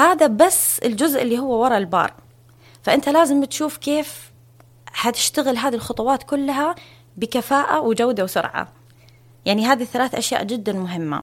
هذا بس الجزء اللي هو ورا البار. فأنت لازم تشوف كيف حتشتغل هذه الخطوات كلها بكفاءة وجودة وسرعة. يعني هذه الثلاث أشياء جدا مهمة.